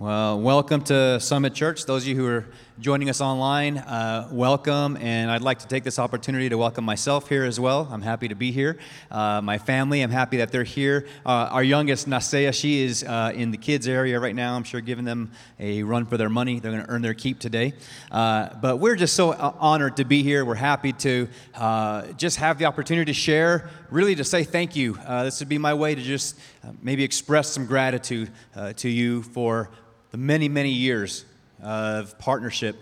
Well, welcome to Summit Church. Those of you who are joining us online, uh, welcome. And I'd like to take this opportunity to welcome myself here as well. I'm happy to be here. Uh, my family, I'm happy that they're here. Uh, our youngest, Nasea, she is uh, in the kids' area right now. I'm sure giving them a run for their money. They're going to earn their keep today. Uh, but we're just so uh, honored to be here. We're happy to just have the opportunity to share, really to say thank you. this would be my way to just maybe express some gratitude to you for the many, many years of partnership.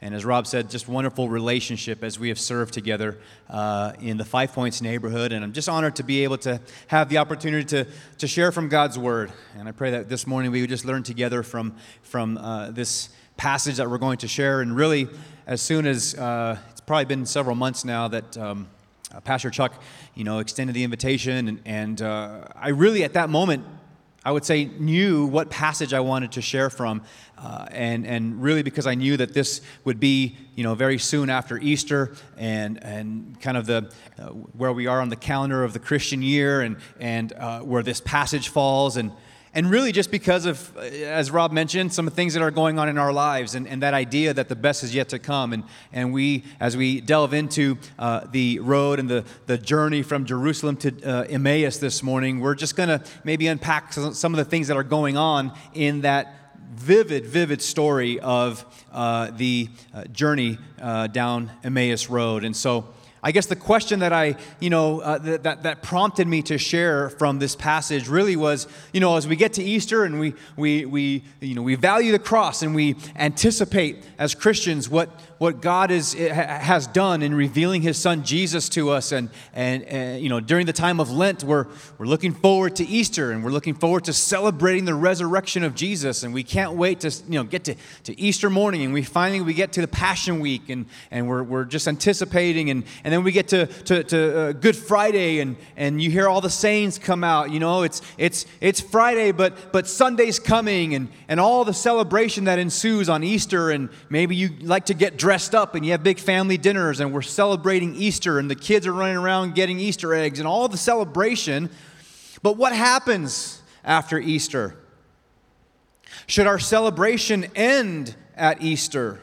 And as Rob said, just wonderful relationship as we have served together uh, in the Five Points neighborhood. And I'm just honored to be able to have the opportunity to, to share from God's Word. And I pray that this morning we would just learn together from, from uh, this passage that we're going to share. And really, as soon as uh, it's probably been several months now that um, uh, Pastor Chuck, you know, extended the invitation, and, and uh, I really at that moment I would say, knew what passage I wanted to share from. Uh, and, and really because I knew that this would be, you know, very soon after Easter and, and kind of the, uh, where we are on the calendar of the Christian year and, and uh, where this passage falls. And, and really, just because of, uh, as Rob mentioned, some of the things that are going on in our lives and, and that idea that the best is yet to come. And, and we, as we delve into uh, the road and the, the journey from Jerusalem to uh, Emmaus this morning, we're just going to maybe unpack some of the things that are going on in that vivid, vivid story of uh, the uh, journey uh, down Emmaus Road. And so, I guess the question that I, you know, uh, that, that prompted me to share from this passage really was, you know, as we get to Easter and we, we, we, you know, we value the cross and we anticipate as Christians what, what God is, has done in revealing his son Jesus to us. And, and, and, you know, during the time of Lent, we're, we're looking forward to Easter and we're looking forward to celebrating the resurrection of Jesus. And we can't wait to, you know, get to, to Easter morning and we finally we get to the Passion Week and, and we're, we're just anticipating. And, and then we get to, to, to uh, Good Friday and, and you hear all the sayings come out. You know, it's, it's, it's Friday, but, but Sunday's coming and, and all the celebration that ensues on Easter. And maybe you like to get dressed dressed up and you have big family dinners and we're celebrating Easter and the kids are running around getting Easter eggs and all the celebration. But what happens after Easter? Should our celebration end at Easter?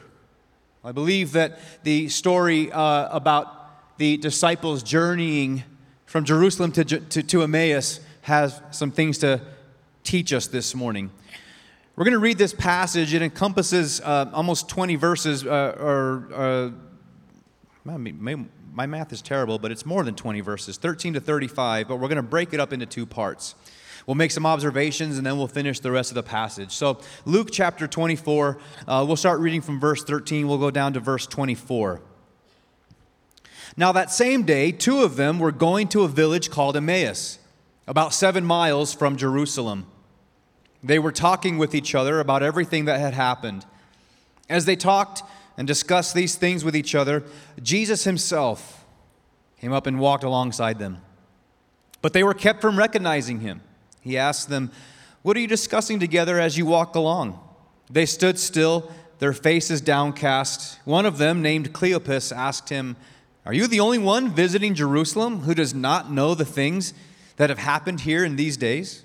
I believe that the story uh, about the disciples journeying from Jerusalem to, to, to Emmaus has some things to teach us this morning. We're going to read this passage. It encompasses uh, almost 20 verses, uh, or uh, my, math is terrible, but it's more than 20 verses, 13 to 35, but we're going to break it up into two parts. We'll make some observations and then we'll finish the rest of the passage. So, Luke chapter 24, uh, we'll start reading from verse 13, we'll go down to verse 24. Now, that same day, two of them were going to a village called Emmaus, about seven miles from Jerusalem. They were talking with each other about everything that had happened. As they talked and discussed these things with each other, Jesus himself came up and walked alongside them. But they were kept from recognizing him. He asked them, What are you discussing together as you walk along? They stood still, their faces downcast. One of them, named Cleopas, asked him, Are you the only one visiting Jerusalem who does not know the things that have happened here in these days?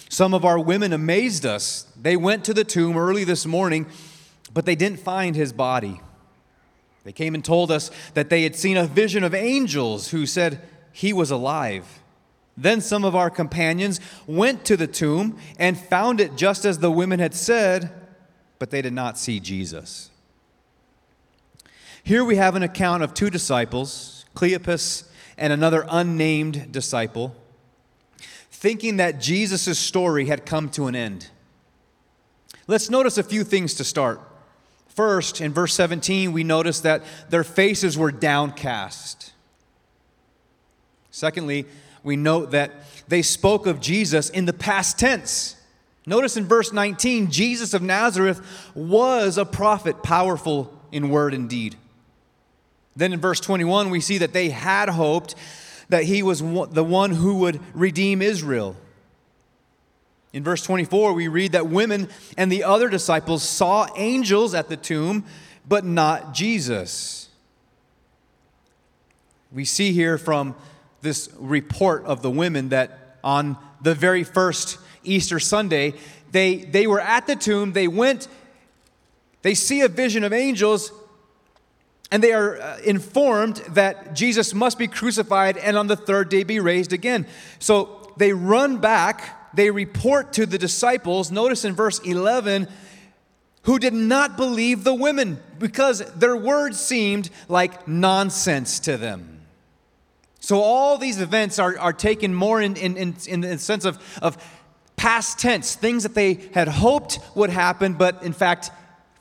some of our women amazed us. They went to the tomb early this morning, but they didn't find his body. They came and told us that they had seen a vision of angels who said he was alive. Then some of our companions went to the tomb and found it just as the women had said, but they did not see Jesus. Here we have an account of two disciples, Cleopas and another unnamed disciple thinking that Jesus' story had come to an end. Let's notice a few things to start. First, in verse 17, we notice that their faces were downcast. Secondly, we note that they spoke of Jesus in the past tense. Notice in verse 19, Jesus of Nazareth was a prophet, powerful in word and deed. Then in verse 21, we see that they had hoped that he was the one who would redeem Israel. In verse 24, we read that women and the other disciples saw angels at the tomb, but not Jesus. We see here from this report of the women that on the very first Easter Sunday, they, they were at the tomb, they went, they see a vision of angels, and they are uh, informed that Jesus must be crucified and on the third day be raised again. So they run back, they report to the disciples, notice in verse 11, who did not believe the women because their words seemed like nonsense to them. So all these events are, are taken more in, in, in, in the sense of, of past tense, things that they had hoped would happen, but in fact,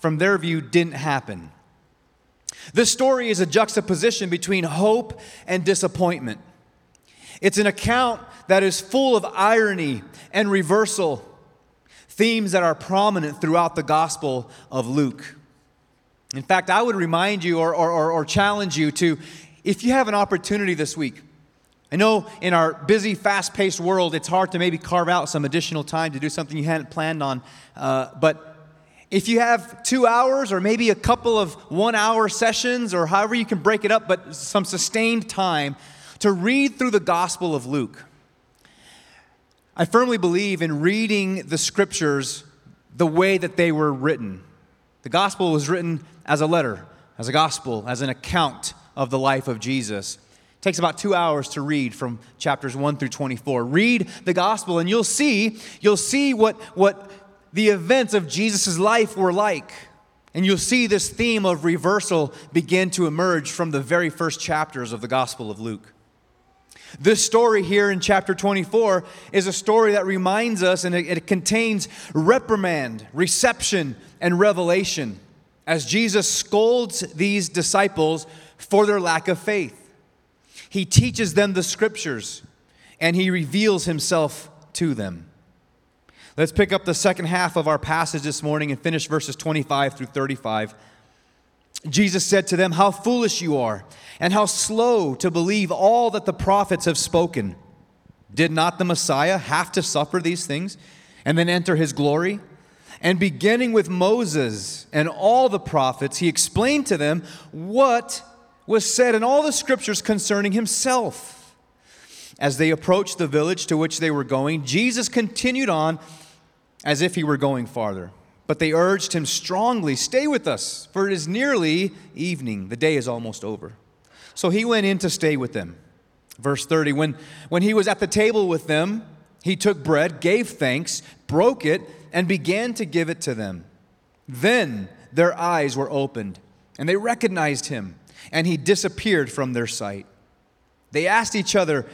from their view, didn't happen. This story is a juxtaposition between hope and disappointment. It's an account that is full of irony and reversal, themes that are prominent throughout the Gospel of Luke. In fact, I would remind you or, or, or, challenge you to, if you have an opportunity this week, I know in our busy, fast paced world, it's hard to maybe carve out some additional time to do something you hadn't planned on. Uh, but if you have two hours or maybe a couple of one hour sessions or however you can break it up, but some sustained time to read through the Gospel of Luke, I firmly believe in reading the scriptures the way that they were written. The Gospel was written as a letter, as a gospel, as an account of the life of Jesus. It takes about two hours to read from chapters 1 through 24. Read the gospel and you'll see, you'll see what, what the events of Jesus' life were like. And you'll see this theme of reversal begin to emerge from the very first chapters of the Gospel of Luke. This story here in chapter 24 is a story that reminds us and it, it contains reprimand, reception, and revelation as Jesus scolds these disciples for their lack of faith. He teaches them the scriptures and he reveals himself to them. Let's pick up the second half of our passage this morning and finish verses 25 through 35. Jesus said to them, How foolish you are, and how slow to believe all that the prophets have spoken. Did not the Messiah have to suffer these things and then enter his glory? And beginning with Moses and all the prophets, he explained to them what was said in all the scriptures concerning himself. As they approached the village to which they were going, Jesus continued on as if he were going farther. But they urged him strongly, Stay with us, for it is nearly evening. The day is almost over. So he went in to stay with them. Verse 30 When, when he was at the table with them, he took bread, gave thanks, broke it, and began to give it to them. Then their eyes were opened, and they recognized him and he disappeared from their sight. They asked each other,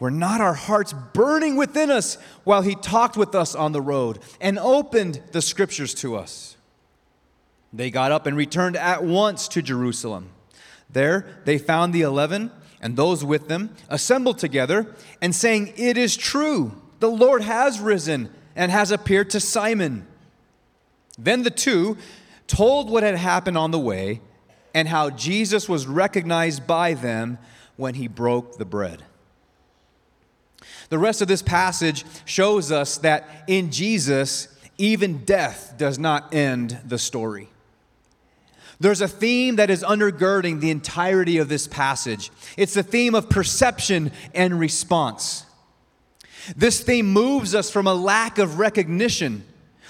Were not our hearts burning within us while he talked with us on the road and opened the scriptures to us? They got up and returned at once to Jerusalem. There they found the eleven and those with them assembled together and saying, It is true, the Lord has risen and has appeared to Simon. Then the two told what had happened on the way and how Jesus was recognized by them when he broke the bread. The rest of this passage shows us that in Jesus, even death does not end the story. There's a theme that is undergirding the entirety of this passage. It's the theme of perception and response. This theme moves us from a lack of recognition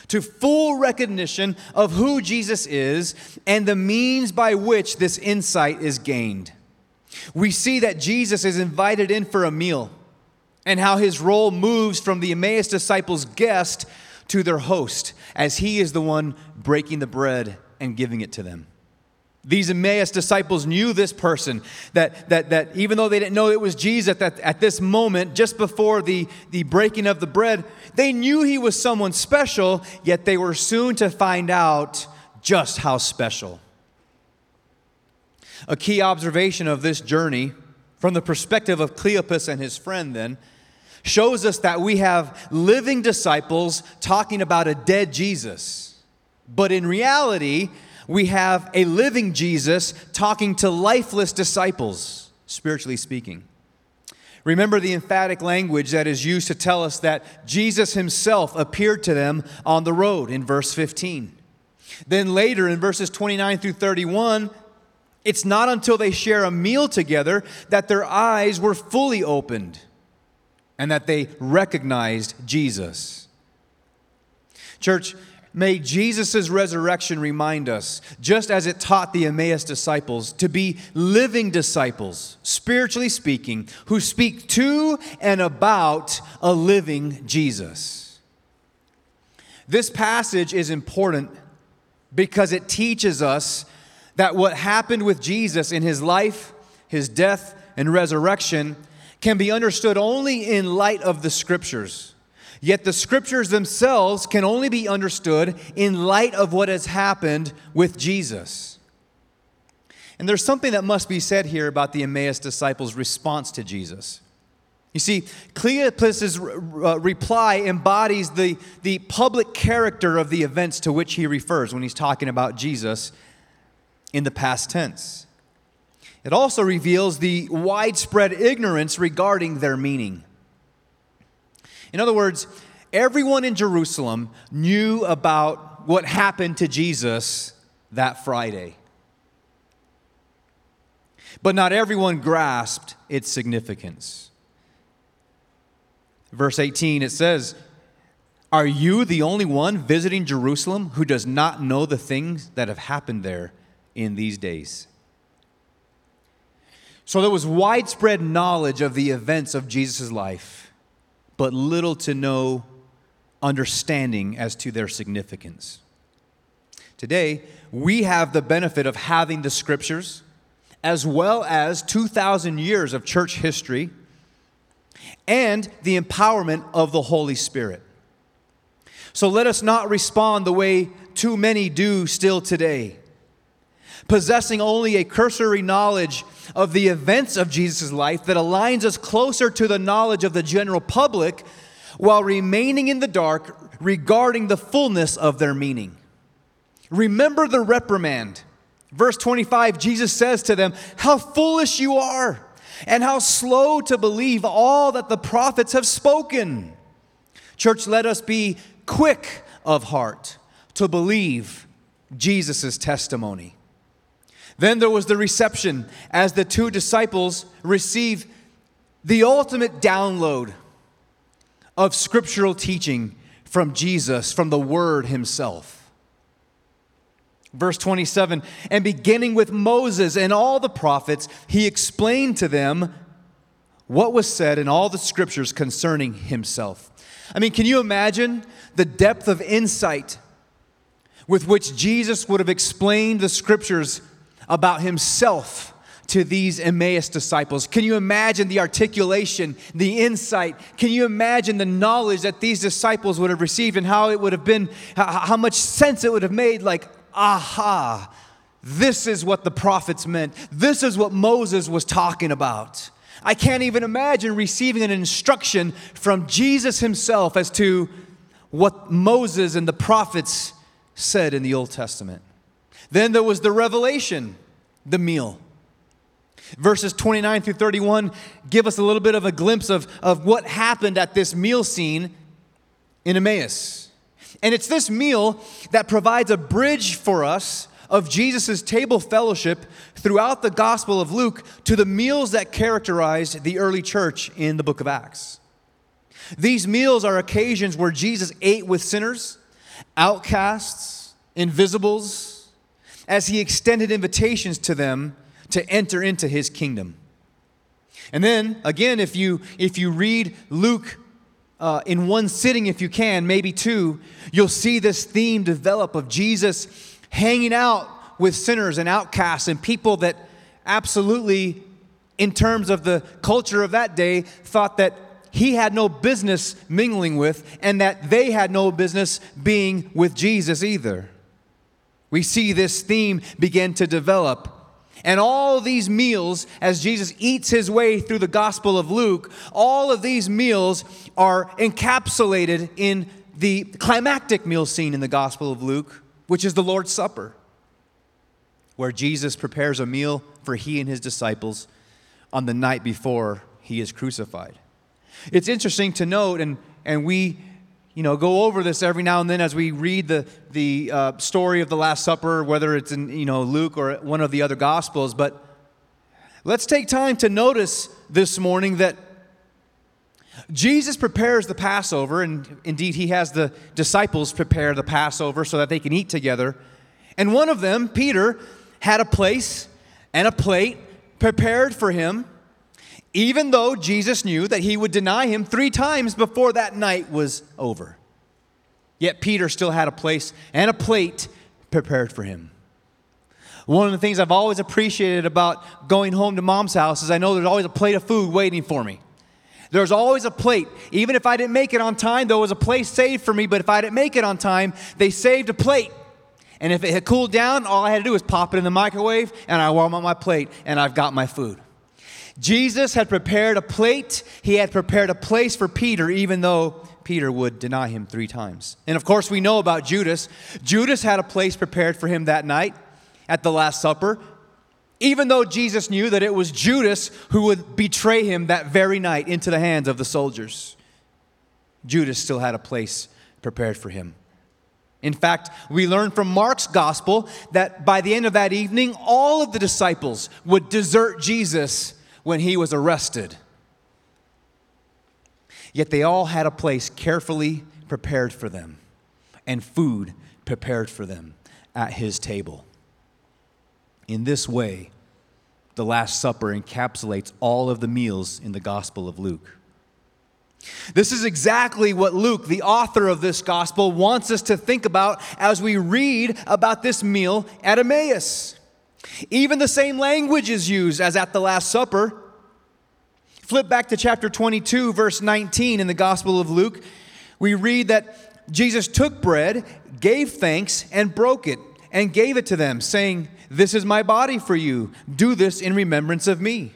to full recognition of who Jesus is and the means by which this insight is gained. We see that Jesus is invited in for a meal and how his role moves from the Emmaus disciples' guest to their host as he is the one breaking the bread and giving it to them. These Emmaus disciples knew this person, that, that, that even though they didn't know it was Jesus at, at this moment, just before the, the breaking of the bread, they knew he was someone special, yet they were soon to find out just how special. A key observation of this journey, from the perspective of Cleopas and his friend, then, shows us that we have living disciples talking about a dead Jesus. But in reality, we have a living Jesus talking to lifeless disciples, spiritually speaking. Remember the emphatic language that is used to tell us that Jesus himself appeared to them on the road in verse 15. Then later in verses 29 through 31, it's not until they share a meal together that their eyes were fully opened and that they recognized Jesus. Church, may Jesus' resurrection remind us, just as it taught the Emmaus disciples, to be living disciples, spiritually speaking, who speak to and about a living Jesus. This passage is important because it teaches us that what happened with Jesus in his life, his death, and resurrection can be understood only in light of the scriptures. Yet the scriptures themselves can only be understood in light of what has happened with Jesus. And there's something that must be said here about the Emmaus disciples' response to Jesus. You see, Cleopas' uh, reply embodies the, the public character of the events to which he refers when he's talking about Jesus in the past tense. It also reveals the widespread ignorance regarding their meaning. In other words, everyone in Jerusalem knew about what happened to Jesus that Friday. But not everyone grasped its significance. Verse 18, it says, Are you the only one visiting Jerusalem who does not know the things that have happened there in these days? So there was widespread knowledge of the events of Jesus' life, but little to no understanding as to their significance. Today, we have the benefit of having the scriptures as well as 2,000 years of church history and the empowerment of the Holy Spirit. So let us not respond the way too many do still today possessing only a cursory knowledge of the events of Jesus' life that aligns us closer to the knowledge of the general public while remaining in the dark regarding the fullness of their meaning. Remember the reprimand. Verse 25, Jesus says to them, How foolish you are, and how slow to believe all that the prophets have spoken. Church, let us be quick of heart to believe Jesus' testimony. Then there was the reception as the two disciples receive the ultimate download of scriptural teaching from Jesus, from the Word Himself. Verse 27 And beginning with Moses and all the prophets, He explained to them what was said in all the scriptures concerning Himself. I mean, can you imagine the depth of insight with which Jesus would have explained the scriptures about himself to these Emmaus disciples. Can you imagine the articulation, the insight? Can you imagine the knowledge that these disciples would have received and how it would have been, how much sense it would have made? Like, aha, this is what the prophets meant. This is what Moses was talking about. I can't even imagine receiving an instruction from Jesus himself as to what Moses and the prophets said in the Old Testament. Then there was the revelation, the meal. Verses 29 through 31 give us a little bit of a glimpse of, of what happened at this meal scene in Emmaus. And it's this meal that provides a bridge for us of Jesus' table fellowship throughout the Gospel of Luke to the meals that characterized the early church in the book of Acts. These meals are occasions where Jesus ate with sinners, outcasts, invisibles, as he extended invitations to them to enter into his kingdom. And then again, if you if you read Luke uh, in one sitting, if you can, maybe two, you'll see this theme develop of Jesus hanging out with sinners and outcasts and people that absolutely, in terms of the culture of that day, thought that he had no business mingling with and that they had no business being with Jesus either we see this theme begin to develop And all these meals, as Jesus eats his way through the Gospel of Luke, all of these meals are encapsulated in the climactic meal scene in the Gospel of Luke, which is the Lord's Supper, where Jesus prepares a meal for he and his disciples on the night before he is crucified. It's interesting to note, and, and we you know, go over this every now and then as we read the, the uh, story of the Last Supper, whether it's in, you know, Luke or one of the other Gospels. But let's take time to notice this morning that Jesus prepares the Passover, and indeed, he has the disciples prepare the Passover so that they can eat together. And one of them, Peter, had a place and a plate prepared for him, even though Jesus knew that he would deny him three times before that night was over. Yet Peter still had a place and a plate prepared for him. One of the things I've always appreciated about going home to mom's house is I know there's always a plate of food waiting for me. There's always a plate. Even if I didn't make it on time, there was a place saved for me, but if I didn't make it on time, they saved a plate. And if it had cooled down, all I had to do was pop it in the microwave and I warm up my plate and I've got my food. Jesus had prepared a plate, he had prepared a place for Peter, even though Peter would deny him three times. And of course, we know about Judas. Judas had a place prepared for him that night at the Last Supper, even though Jesus knew that it was Judas who would betray him that very night into the hands of the soldiers. Judas still had a place prepared for him. In fact, we learn from Mark's gospel that by the end of that evening, all of the disciples would desert Jesus when he was arrested. Yet they all had a place carefully prepared for them and food prepared for them at his table. In this way, the Last Supper encapsulates all of the meals in the Gospel of Luke. This is exactly what Luke, the author of this gospel, wants us to think about as we read about this meal at Emmaus. Even the same language is used as at the Last Supper. Flip back to chapter 22, verse 19 in the Gospel of Luke. We read that Jesus took bread, gave thanks, and broke it, and gave it to them, saying, This is my body for you. Do this in remembrance of me.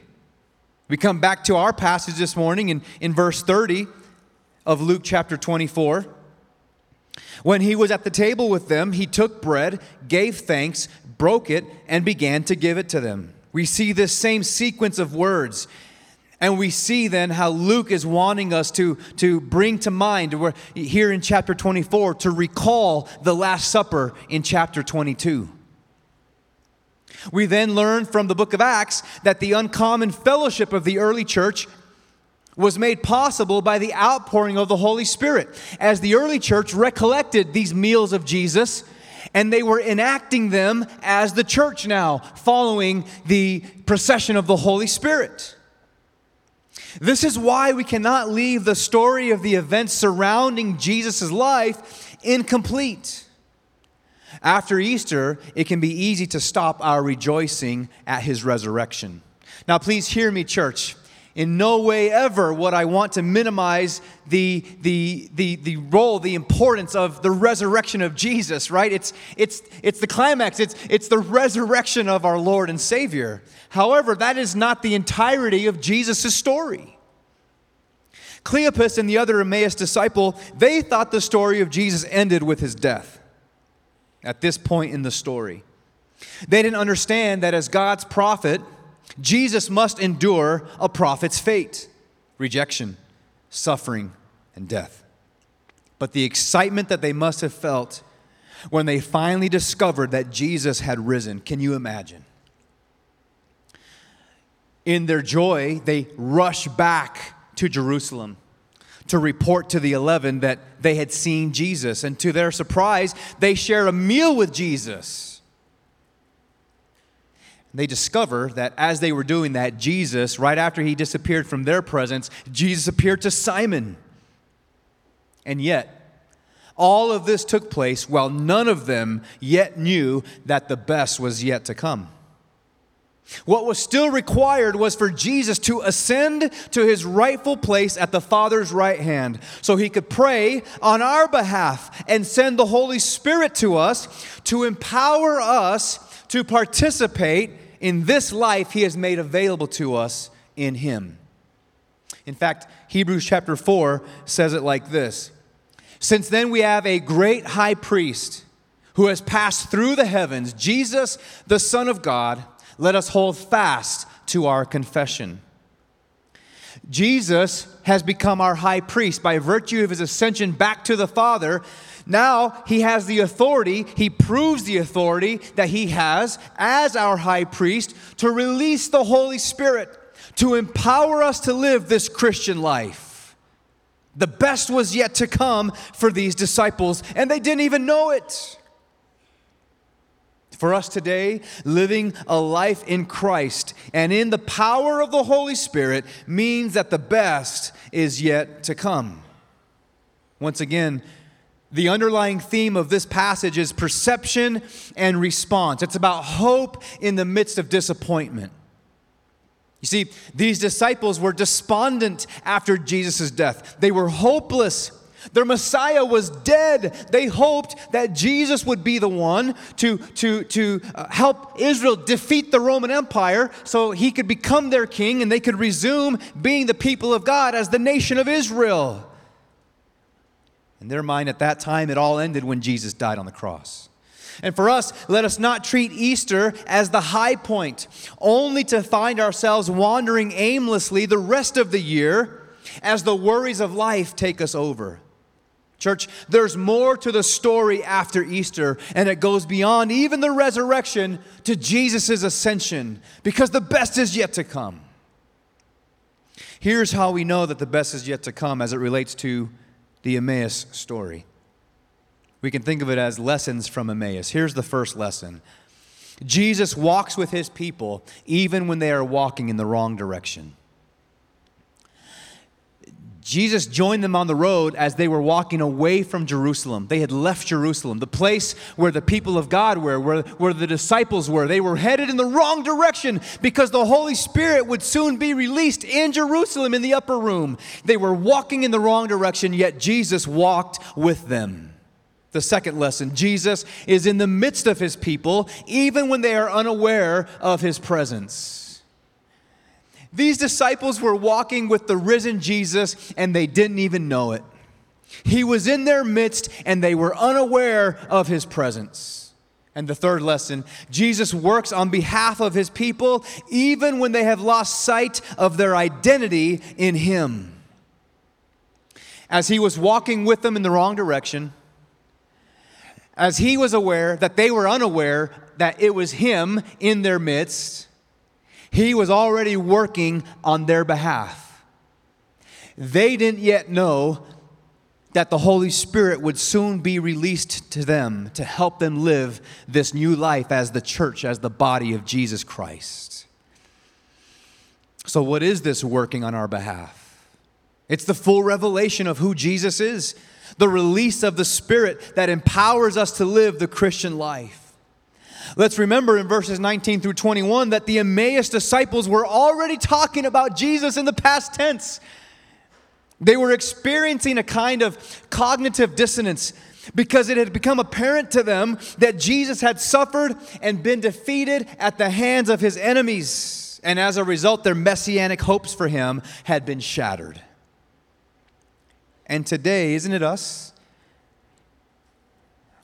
We come back to our passage this morning in, in verse 30 of Luke chapter 24. When he was at the table with them, he took bread, gave thanks, broke it, and began to give it to them. We see this same sequence of words. And we see then how Luke is wanting us to, to bring to mind, we're here in chapter 24, to recall the Last Supper in chapter 22. We then learn from the book of Acts that the uncommon fellowship of the early church was made possible by the outpouring of the Holy Spirit. As the early church recollected these meals of Jesus, and they were enacting them as the church now, following the procession of the Holy Spirit. This is why we cannot leave the story of the events surrounding Jesus' life incomplete. After Easter, it can be easy to stop our rejoicing at his resurrection. Now, please hear me, church. In no way ever would I want to minimize the, the, the, the role, the importance of the resurrection of Jesus, right? It's, it's, it's the climax, it's, it's the resurrection of our Lord and Savior. However, that is not the entirety of Jesus' story. Cleopas and the other Emmaus disciple, they thought the story of Jesus ended with his death at this point in the story. They didn't understand that as God's prophet, Jesus must endure a prophet's fate rejection, suffering, and death. But the excitement that they must have felt when they finally discovered that Jesus had risen, can you imagine? In their joy, they rush back to Jerusalem to report to the 11 that they had seen Jesus. And to their surprise, they share a meal with Jesus. They discover that as they were doing that, Jesus, right after he disappeared from their presence, Jesus appeared to Simon. And yet, all of this took place while none of them yet knew that the best was yet to come. What was still required was for Jesus to ascend to his rightful place at the Father's right hand so he could pray on our behalf and send the Holy Spirit to us to empower us to participate in this life he has made available to us in him. In fact, Hebrews chapter 4 says it like this Since then we have a great high priest who has passed through the heavens, Jesus, the Son of God, let us hold fast to our confession. Jesus has become our high priest by virtue of his ascension back to the Father. Now he has the authority, he proves the authority that he has as our high priest to release the Holy Spirit, to empower us to live this Christian life. The best was yet to come for these disciples, and they didn't even know it. For us today, living a life in Christ and in the power of the Holy Spirit means that the best is yet to come. Once again, the underlying theme of this passage is perception and response. It's about hope in the midst of disappointment. You see, these disciples were despondent after Jesus' death, they were hopeless their Messiah was dead. They hoped that Jesus would be the one to, to, to uh, help Israel defeat the Roman Empire so he could become their king and they could resume being the people of God as the nation of Israel. In their mind, at that time, it all ended when Jesus died on the cross. And for us, let us not treat Easter as the high point, only to find ourselves wandering aimlessly the rest of the year as the worries of life take us over. Church, there's more to the story after Easter, and it goes beyond even the resurrection to Jesus' ascension, because the best is yet to come. Here's how we know that the best is yet to come as it relates to the Emmaus story. We can think of it as lessons from Emmaus. Here's the first lesson Jesus walks with his people even when they are walking in the wrong direction. Jesus joined them on the road as they were walking away from Jerusalem. They had left Jerusalem, the place where the people of God were, where, where the disciples were. They were headed in the wrong direction because the Holy Spirit would soon be released in Jerusalem in the upper room. They were walking in the wrong direction, yet Jesus walked with them. The second lesson Jesus is in the midst of his people, even when they are unaware of his presence. These disciples were walking with the risen Jesus and they didn't even know it. He was in their midst and they were unaware of his presence. And the third lesson Jesus works on behalf of his people even when they have lost sight of their identity in him. As he was walking with them in the wrong direction, as he was aware that they were unaware that it was him in their midst, he was already working on their behalf. They didn't yet know that the Holy Spirit would soon be released to them to help them live this new life as the church, as the body of Jesus Christ. So, what is this working on our behalf? It's the full revelation of who Jesus is, the release of the Spirit that empowers us to live the Christian life. Let's remember in verses 19 through 21 that the Emmaus disciples were already talking about Jesus in the past tense. They were experiencing a kind of cognitive dissonance because it had become apparent to them that Jesus had suffered and been defeated at the hands of his enemies. And as a result, their messianic hopes for him had been shattered. And today, isn't it us?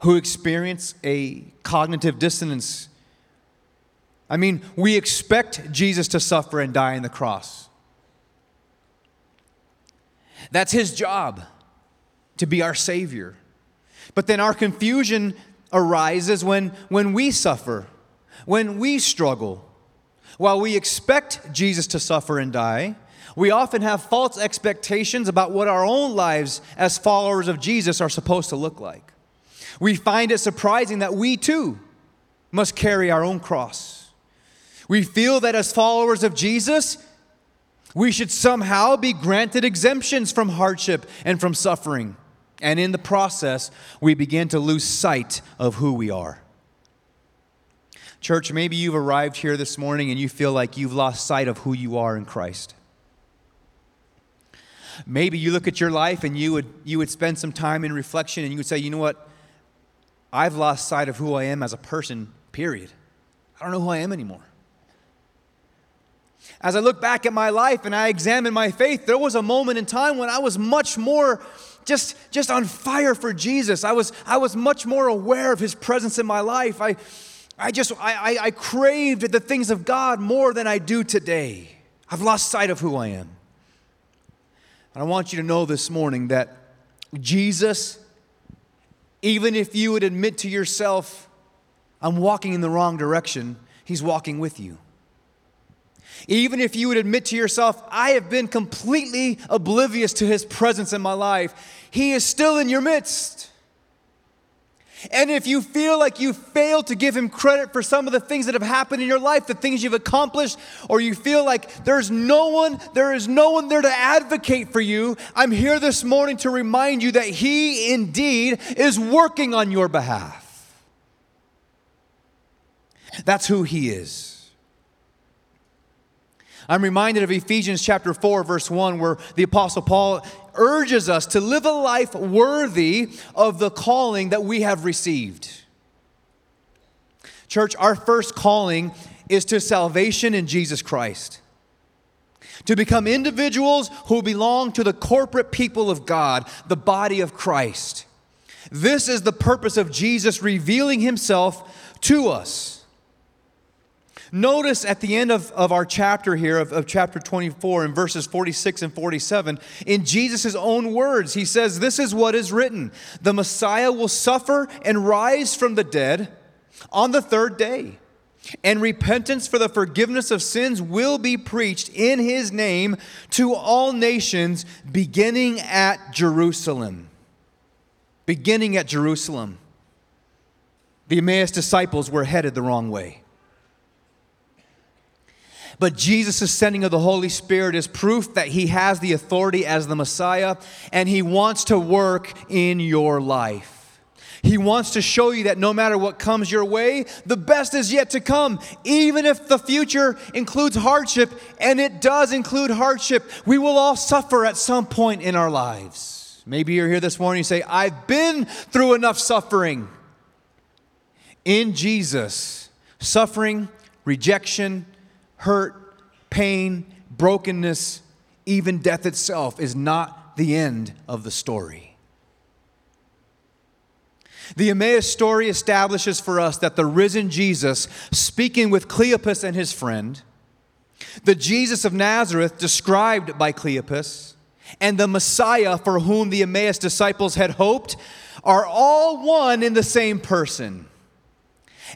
Who experience a cognitive dissonance. I mean, we expect Jesus to suffer and die on the cross. That's his job, to be our Savior. But then our confusion arises when, when we suffer, when we struggle. While we expect Jesus to suffer and die, we often have false expectations about what our own lives as followers of Jesus are supposed to look like we find it surprising that we too must carry our own cross. We feel that as followers of Jesus, we should somehow be granted exemptions from hardship and from suffering. And in the process, we begin to lose sight of who we are. Church, maybe you've arrived here this morning and you feel like you've lost sight of who you are in Christ. Maybe you look at your life and you would, you would spend some time in reflection and you would say, you know what? I've lost sight of who I am as a person, period. I don't know who I am anymore. As I look back at my life and I examine my faith, there was a moment in time when I was much more just, just on fire for Jesus. I was, I was much more aware of his presence in my life. I, I just, I, I, I craved the things of God more than I do today. I've lost sight of who I am. And I want you to know this morning that Jesus, even if you would admit to yourself, I'm walking in the wrong direction, He's walking with you. Even if you would admit to yourself, I have been completely oblivious to His presence in my life, He is still in your midst. And if you feel like you failed to give him credit for some of the things that have happened in your life, the things you've accomplished, or you feel like there's no one, there is no one there to advocate for you, I'm here this morning to remind you that he indeed is working on your behalf. That's who he is. I'm reminded of Ephesians chapter 4, verse 1, where the Apostle Paul urges us to live a life worthy of the calling that we have received. Church, our first calling is to salvation in Jesus Christ. To become individuals who belong to the corporate people of God, the body of Christ. This is the purpose of Jesus revealing himself to us. Notice at the end of, of our chapter here, of, of chapter 24, in verses 46 and 47, in Jesus' own words, he says, This is what is written the Messiah will suffer and rise from the dead on the third day. And repentance for the forgiveness of sins will be preached in his name to all nations, beginning at Jerusalem. Beginning at Jerusalem. The Emmaus disciples were headed the wrong way. But Jesus' sending of the Holy Spirit is proof that he has the authority as the Messiah and he wants to work in your life. He wants to show you that no matter what comes your way, the best is yet to come. Even if the future includes hardship, and it does include hardship, we will all suffer at some point in our lives. Maybe you're here this morning and you say, I've been through enough suffering. In Jesus, suffering, rejection, hurt, pain, brokenness, even death itself is not the end of the story. The Emmaus story establishes for us that the risen Jesus, speaking with Cleopas and his friend, the Jesus of Nazareth described by Cleopas, and the Messiah for whom the Emmaus disciples had hoped are all one in the same person.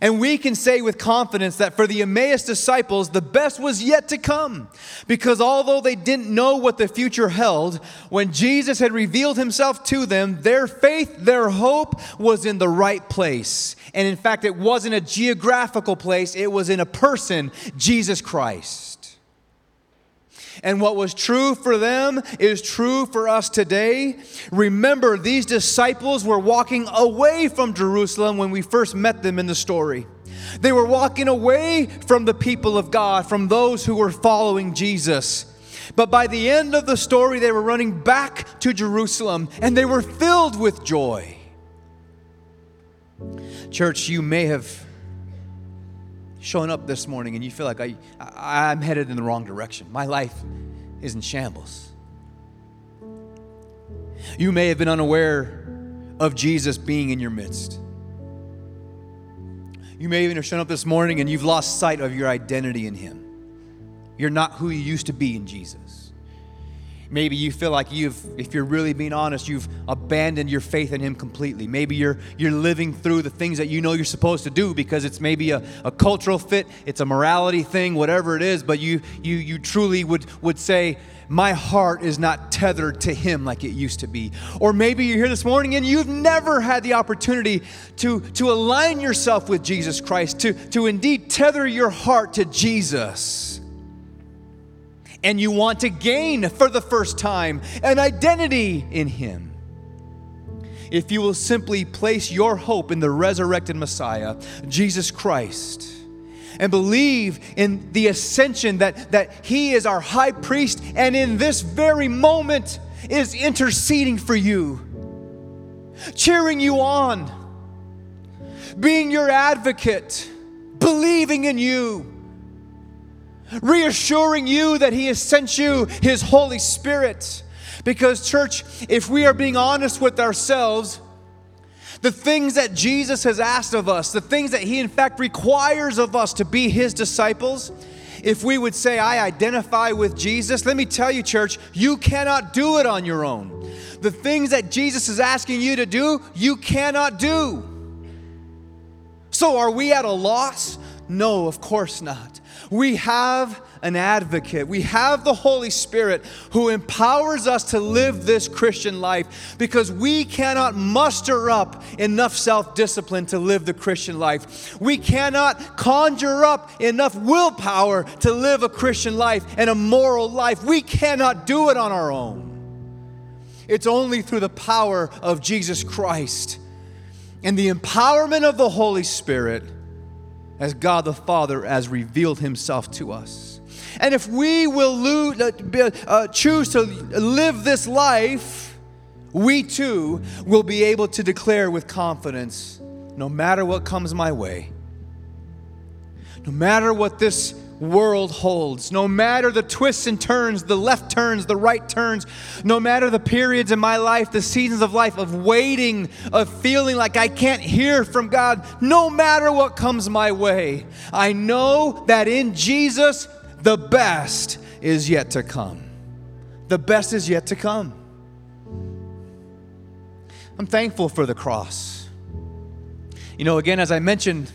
And we can say with confidence that for the Emmaus disciples, the best was yet to come. Because although they didn't know what the future held, when Jesus had revealed himself to them, their faith, their hope was in the right place. And in fact, it wasn't a geographical place, it was in a person, Jesus Christ. And what was true for them is true for us today. Remember, these disciples were walking away from Jerusalem when we first met them in the story. They were walking away from the people of God, from those who were following Jesus. But by the end of the story, they were running back to Jerusalem and they were filled with joy. Church, you may have showing up this morning and you feel like I, I, am headed in the wrong direction. My life is in shambles. You may have been unaware of Jesus being in your midst. You may even have shown up this morning and you've lost sight of your identity in Him. You're not who you used to be in Jesus. Maybe you feel like you've, if you're really being honest, you've abandoned your faith in Him completely. Maybe you're, you're living through the things that you know you're supposed to do because it's maybe a, a cultural fit, it's a morality thing, whatever it is, but you, you, you truly would, would say, my heart is not tethered to Him like it used to be. Or maybe you're here this morning and you've never had the opportunity to, to align yourself with Jesus Christ, to, to indeed tether your heart to Jesus and you want to gain for the first time an identity in Him. If you will simply place your hope in the resurrected Messiah, Jesus Christ, and believe in the ascension that, that He is our high priest and in this very moment is interceding for you, cheering you on, being your advocate, believing in you reassuring you that He has sent you His Holy Spirit. Because, church, if we are being honest with ourselves, the things that Jesus has asked of us, the things that He in fact requires of us to be His disciples, if we would say, I identify with Jesus, let me tell you, church, you cannot do it on your own. The things that Jesus is asking you to do, you cannot do. So, are we at a loss? No, of course not. We have an advocate. We have the Holy Spirit who empowers us to live this Christian life because we cannot muster up enough self discipline to live the Christian life. We cannot conjure up enough willpower to live a Christian life and a moral life. We cannot do it on our own. It's only through the power of Jesus Christ and the empowerment of the Holy Spirit as God the Father has revealed himself to us. And if we will uh, uh, choose to live this life, we too will be able to declare with confidence no matter what comes my way, no matter what this world holds, no matter the twists and turns, the left turns, the right turns, no matter the periods in my life, the seasons of life of waiting, of feeling like I can't hear from God, no matter what comes my way, I know that in Jesus the best is yet to come. The best is yet to come. I'm thankful for the cross. You know, again, as I mentioned,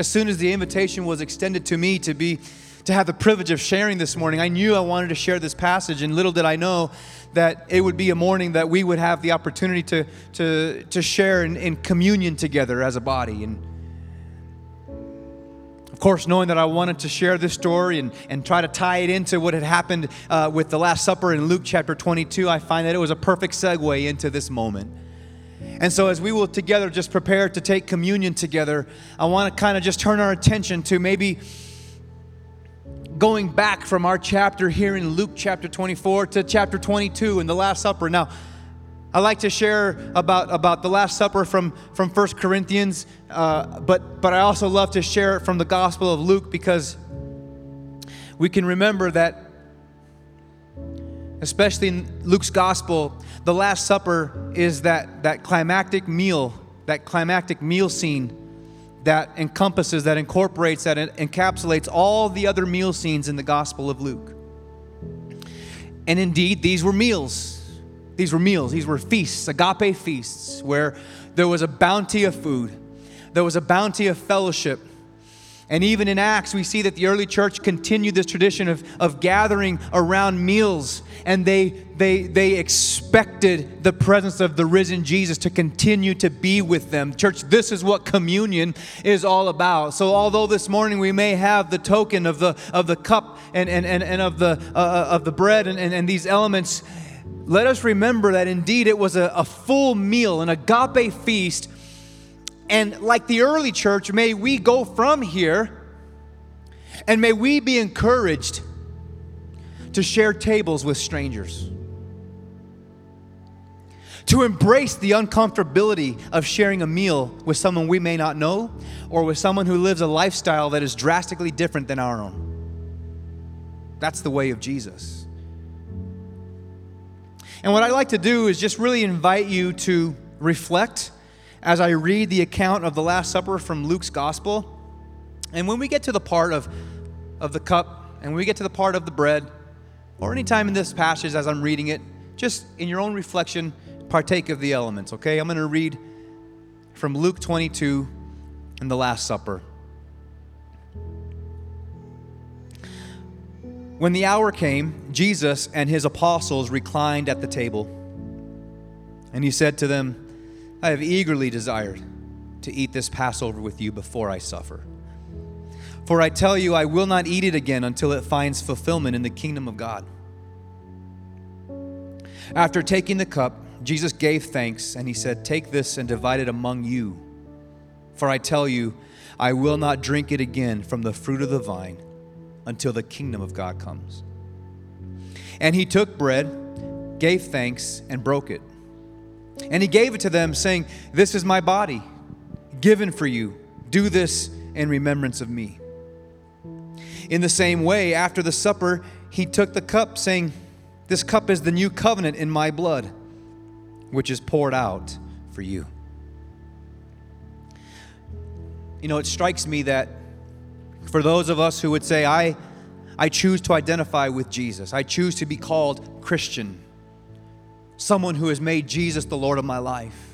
as soon as the invitation was extended to me to be to have the privilege of sharing this morning, I knew I wanted to share this passage, and little did I know that it would be a morning that we would have the opportunity to to to share in, in communion together as a body. And of course, knowing that I wanted to share this story and, and try to tie it into what had happened uh, with the Last Supper in Luke chapter 22, I find that it was a perfect segue into this moment. And so, as we will together just prepare to take communion together, I want to kind of just turn our attention to maybe going back from our chapter here in Luke chapter 24 to chapter 22 in the Last Supper. Now, I like to share about, about the Last Supper from, from 1 Corinthians, uh, but, but I also love to share it from the Gospel of Luke because we can remember that, especially in Luke's Gospel, the Last Supper is that, that climactic meal, that climactic meal scene that encompasses, that incorporates, that encapsulates all the other meal scenes in the Gospel of Luke. And indeed, these were meals these were meals, these were feasts, agape feasts, where there was a bounty of food, there was a bounty of fellowship. And even in Acts, we see that the early church continued this tradition of, of gathering around meals, and they, they, they expected the presence of the risen Jesus to continue to be with them. Church, this is what communion is all about. So, although this morning we may have the token of the, of the cup and, and, and, and of, the, uh, uh of the bread and, and, and these elements, let us remember that indeed it was a, a full meal, an agape feast. And like the early church, may we go from here and may we be encouraged to share tables with strangers. To embrace the uncomfortability of sharing a meal with someone we may not know or with someone who lives a lifestyle that is drastically different than our own. That's the way of Jesus. And what I'd like to do is just really invite you to reflect as I read the account of the Last Supper from Luke's Gospel. And when we get to the part of, of the cup, and when we get to the part of the bread, or any time in this passage as I'm reading it, just in your own reflection, partake of the elements, okay? I'm going to read from Luke 22 and the Last Supper. When the hour came, Jesus and his apostles reclined at the table. And he said to them, I have eagerly desired to eat this Passover with you before I suffer. For I tell you, I will not eat it again until it finds fulfillment in the kingdom of God. After taking the cup, Jesus gave thanks and he said, Take this and divide it among you. For I tell you, I will not drink it again from the fruit of the vine until the kingdom of God comes. And he took bread, gave thanks, and broke it. And he gave it to them, saying, This is my body, given for you. Do this in remembrance of me. In the same way, after the supper, he took the cup, saying, This cup is the new covenant in my blood, which is poured out for you. You know, it strikes me that for those of us who would say, I, I choose to identify with Jesus, I choose to be called Christian, someone who has made Jesus the Lord of my life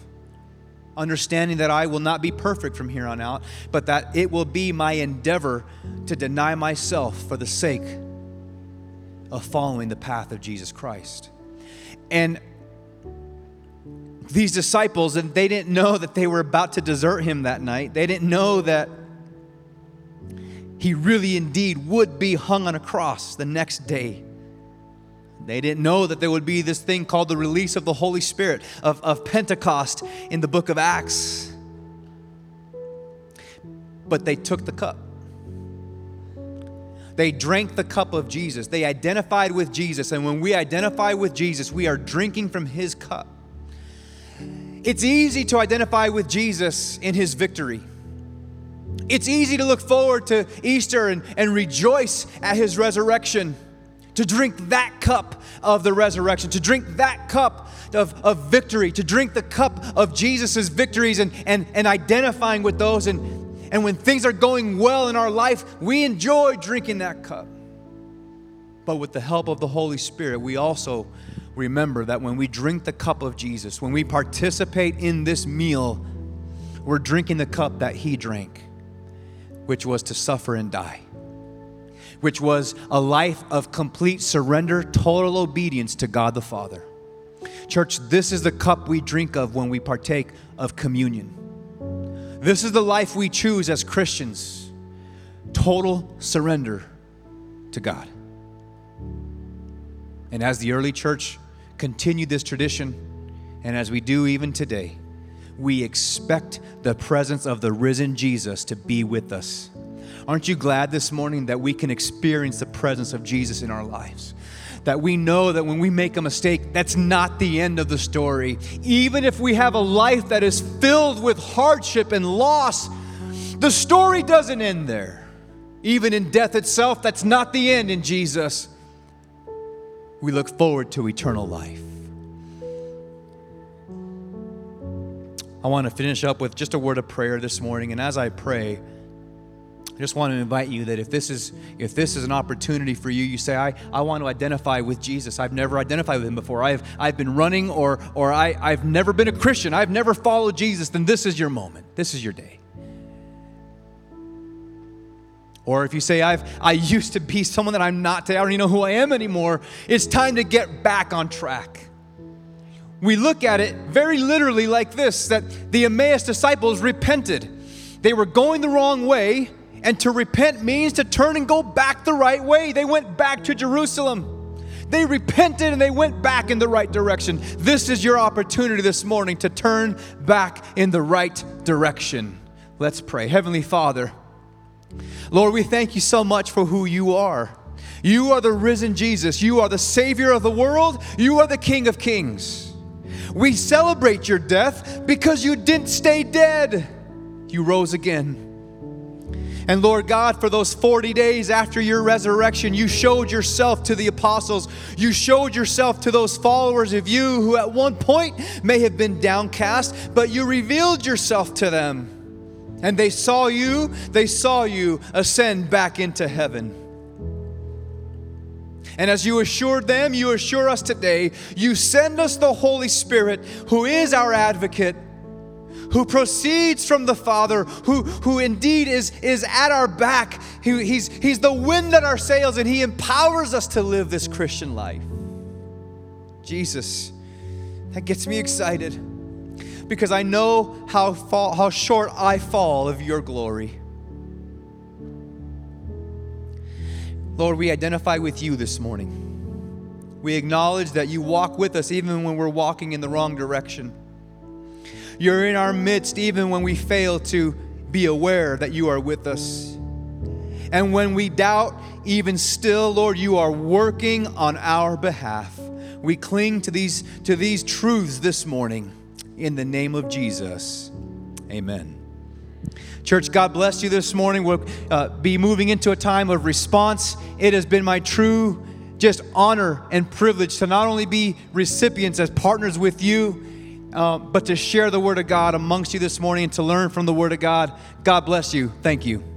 understanding that I will not be perfect from here on out, but that it will be my endeavor to deny myself for the sake of following the path of Jesus Christ. And these disciples, and they didn't know that they were about to desert him that night. They didn't know that he really indeed would be hung on a cross the next day. They didn't know that there would be this thing called the release of the Holy Spirit, of, of Pentecost in the book of Acts. But they took the cup. They drank the cup of Jesus. They identified with Jesus. And when we identify with Jesus, we are drinking from his cup. It's easy to identify with Jesus in his victory. It's easy to look forward to Easter and, and rejoice at his resurrection to drink that cup of the resurrection, to drink that cup of, of victory, to drink the cup of Jesus' victories and, and, and identifying with those. And, and when things are going well in our life, we enjoy drinking that cup. But with the help of the Holy Spirit, we also remember that when we drink the cup of Jesus, when we participate in this meal, we're drinking the cup that He drank, which was to suffer and die which was a life of complete surrender, total obedience to God the Father. Church, this is the cup we drink of when we partake of communion. This is the life we choose as Christians total surrender to God. And as the early church continued this tradition, and as we do even today, we expect the presence of the risen Jesus to be with us Aren't you glad this morning that we can experience the presence of Jesus in our lives? That we know that when we make a mistake, that's not the end of the story. Even if we have a life that is filled with hardship and loss, the story doesn't end there. Even in death itself, that's not the end in Jesus. We look forward to eternal life. I want to finish up with just a word of prayer this morning. And as I pray, I just want to invite you that if this is if this is an opportunity for you, you say, I, I want to identify with Jesus. I've never identified with him before. I've I've been running or or I, I've never been a Christian. I've never followed Jesus, then this is your moment. This is your day. Or if you say, I've I used to be someone that I'm not today, I don't even know who I am anymore, it's time to get back on track. We look at it very literally like this that the Emmaus disciples repented. They were going the wrong way, and to repent means to turn and go back the right way. They went back to Jerusalem. They repented and they went back in the right direction. This is your opportunity this morning to turn back in the right direction. Let's pray. Heavenly Father, Lord, we thank you so much for who you are. You are the risen Jesus. You are the Savior of the world. You are the King of kings. We celebrate your death because you didn't stay dead, you rose again. And Lord God, for those 40 days after your resurrection, you showed yourself to the apostles. You showed yourself to those followers of you who at one point may have been downcast, but you revealed yourself to them. And they saw you, they saw you ascend back into heaven. And as you assured them, you assure us today, you send us the Holy Spirit, who is our advocate who proceeds from the Father, who, who indeed is, is at our back. He, he's, he's the wind at our sails, and He empowers us to live this Christian life. Jesus, that gets me excited because I know how, fall, how short I fall of your glory. Lord, we identify with you this morning. We acknowledge that you walk with us even when we're walking in the wrong direction. You're in our midst even when we fail to be aware that you are with us. And when we doubt, even still, Lord, you are working on our behalf. We cling to these, to these truths this morning in the name of Jesus. Amen. Church, God bless you this morning. We'll uh, be moving into a time of response. It has been my true just honor and privilege to not only be recipients as partners with you, uh, but to share the Word of God amongst you this morning and to learn from the Word of God. God bless you. Thank you.